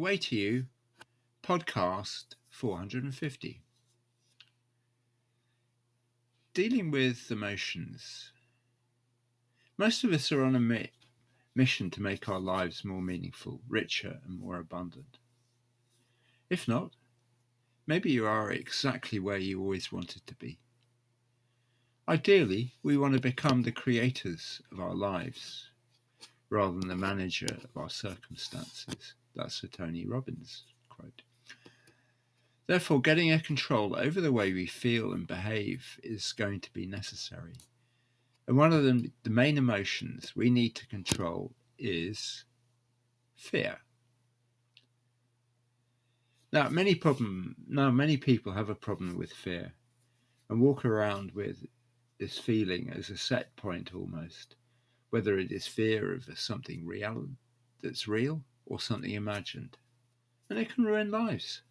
Way to You, podcast 450. Dealing with emotions. Most of us are on a mi- mission to make our lives more meaningful, richer, and more abundant. If not, maybe you are exactly where you always wanted to be. Ideally, we want to become the creators of our lives rather than the manager of our circumstances. That's a Tony Robbins quote. Therefore, getting a control over the way we feel and behave is going to be necessary. And one of the, the main emotions we need to control is fear. Now, many problem now many people have a problem with fear and walk around with this feeling as a set point almost, whether it is fear of something real that's real or something imagined. And it can ruin lives.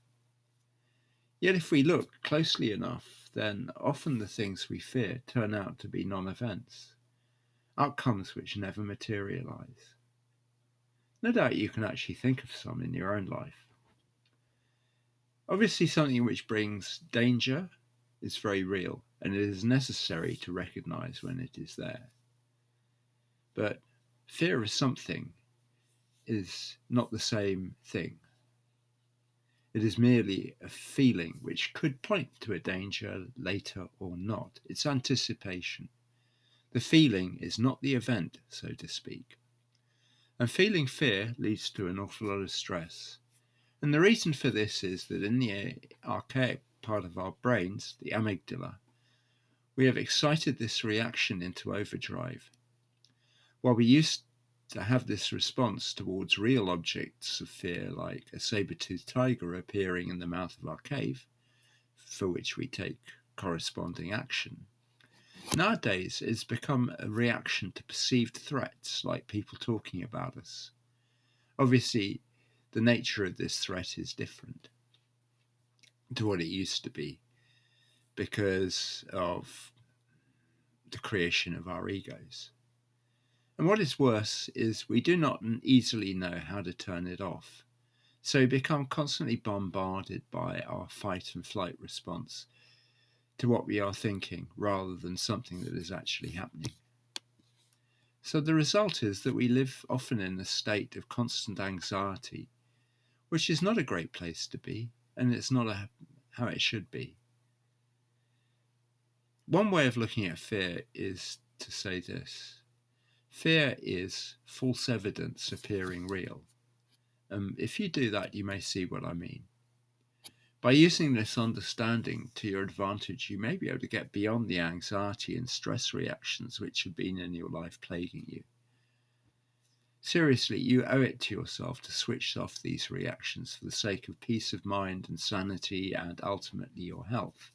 Yet if we look closely enough, then often the things we fear turn out to be non events, outcomes which never materialize. No doubt you can actually think of some in your own life. Obviously, something which brings danger is very real and it is necessary to recognize when it is there. But fear of something is not the same thing. It is merely a feeling which could point to a danger later or not. It's anticipation. The feeling is not the event, so to speak. And feeling fear leads to an awful lot of stress. And the reason for this is that in the archaic part of our brains, the amygdala, we have excited this reaction into overdrive. While we used to have this response towards real objects of fear, like a saber toothed tiger appearing in the mouth of our cave, for which we take corresponding action. Nowadays, it's become a reaction to perceived threats, like people talking about us. Obviously, the nature of this threat is different to what it used to be because of the creation of our egos. And what is worse is we do not easily know how to turn it off. So we become constantly bombarded by our fight and flight response to what we are thinking rather than something that is actually happening. So the result is that we live often in a state of constant anxiety, which is not a great place to be, and it's not a, how it should be. One way of looking at fear is to say this fear is false evidence appearing real. Um, if you do that, you may see what I mean. By using this understanding to your advantage, you may be able to get beyond the anxiety and stress reactions which have been in your life plaguing you. Seriously, you owe it to yourself to switch off these reactions for the sake of peace of mind and sanity and ultimately your health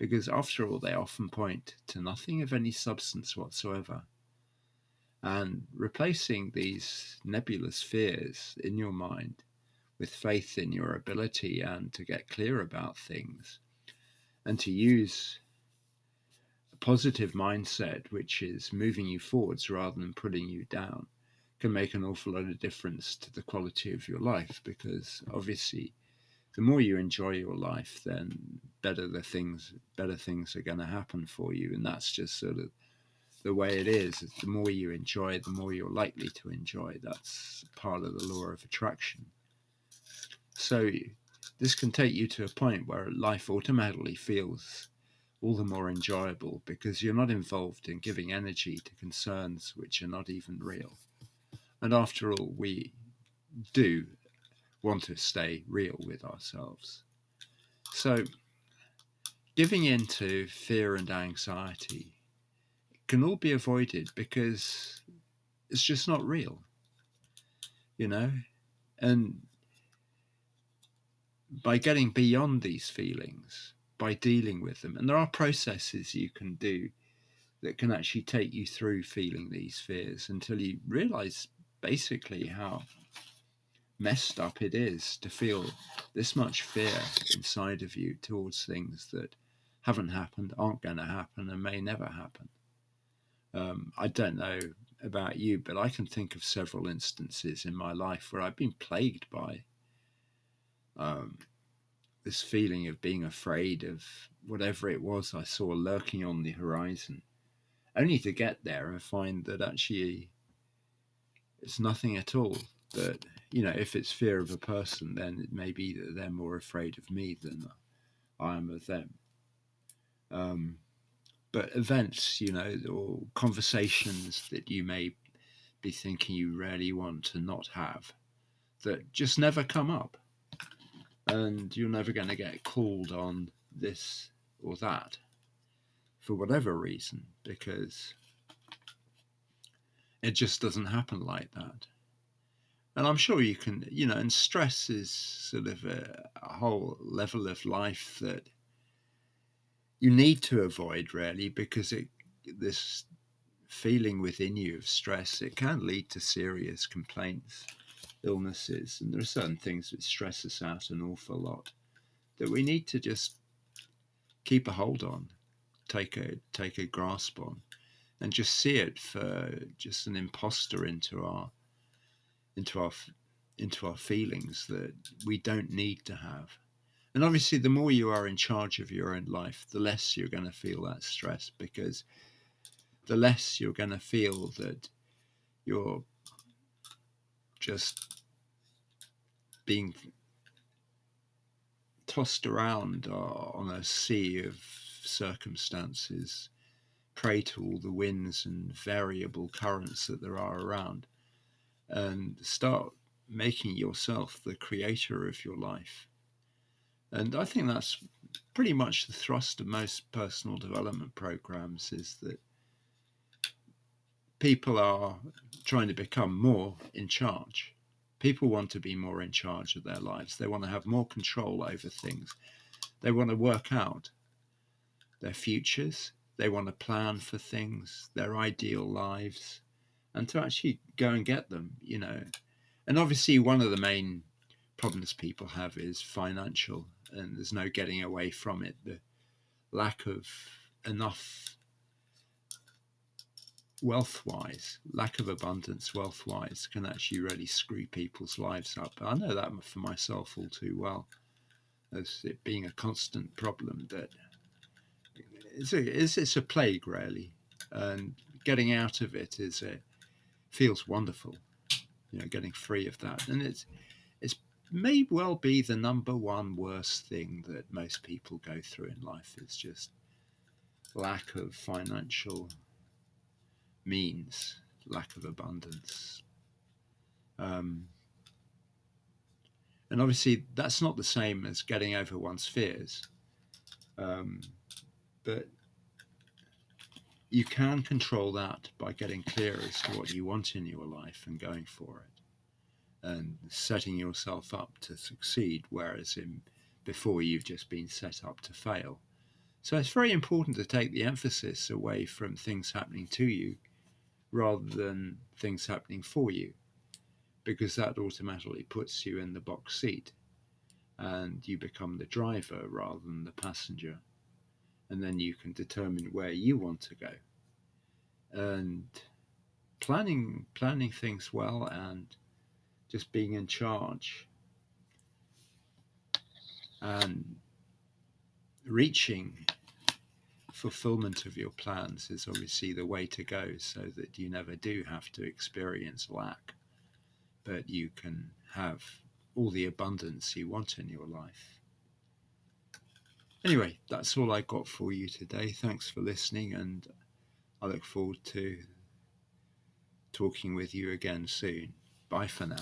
because after all, they often point to nothing of any substance whatsoever. And replacing these nebulous fears in your mind with faith in your ability and to get clear about things and to use a positive mindset, which is moving you forwards rather than putting you down, can make an awful lot of difference to the quality of your life because obviously the more you enjoy your life, then better the things better things are going to happen for you, and that's just sort of the way it is. The more you enjoy, the more you're likely to enjoy. That's part of the law of attraction. So this can take you to a point where life automatically feels all the more enjoyable because you're not involved in giving energy to concerns which are not even real. And after all, we do want to stay real with ourselves. So, giving in to fear and anxiety can all be avoided because it's just not real, you know? And by getting beyond these feelings, by dealing with them, and there are processes you can do that can actually take you through feeling these fears until you realize basically how messed up it is to feel this much fear inside of you towards things that haven't happened, aren't going to happen, and may never happen. Um, I don't know about you, but I can think of several instances in my life where I've been plagued by um, this feeling of being afraid of whatever it was I saw lurking on the horizon, only to get there and find that actually it's nothing at all. That, you know, if it's fear of a person, then it may be that they're more afraid of me than I am of them. Um, but events, you know, or conversations that you may be thinking you really want to not have that just never come up. And you're never going to get called on this or that for whatever reason because it just doesn't happen like that. And I'm sure you can, you know, and stress is sort of a, a whole level of life that you need to avoid really because it this feeling within you of stress it can lead to serious complaints illnesses and there are certain things that stress us out an awful lot that we need to just keep a hold on take a take a grasp on and just see it for just an imposter into our into our into our feelings that we don't need to have and obviously, the more you are in charge of your own life, the less you're going to feel that stress because the less you're going to feel that you're just being tossed around uh, on a sea of circumstances, prey to all the winds and variable currents that there are around, and start making yourself the creator of your life and I think that's pretty much the thrust of most personal development programs is that people are trying to become more in charge. People want to be more in charge of their lives. They want to have more control over things. They want to work out their futures. They want to plan for things, their ideal lives, and to actually go and get them, you know. And obviously, one of the main problems people have is financial and there's no getting away from it. The lack of enough wealth wise, lack of abundance wealth wise can actually really screw people's lives up. I know that for myself all too well, as it being a constant problem that it's a, it's, it's a plague really, and getting out of it is a feels wonderful, you know, getting free of that, and it's may well be the number one worst thing that most people go through in life is just lack of financial means, lack of abundance. Um, and obviously, that's not the same as getting over one's fears. Um, but you can control that by getting clear as to what you want in your life and going for it and setting yourself up to succeed, whereas in before you've just been set up to fail. So it's very important to take the emphasis away from things happening to you rather than things happening for you, because that automatically puts you in the box seat and you become the driver rather than the passenger. And then you can determine where you want to go. And planning planning things well and just being in charge and reaching fulfillment of your plans is obviously the way to go so that you never do have to experience lack, but you can have all the abundance you want in your life. Anyway, that's all I got for you today. Thanks for listening, and I look forward to talking with you again soon. Bye for now.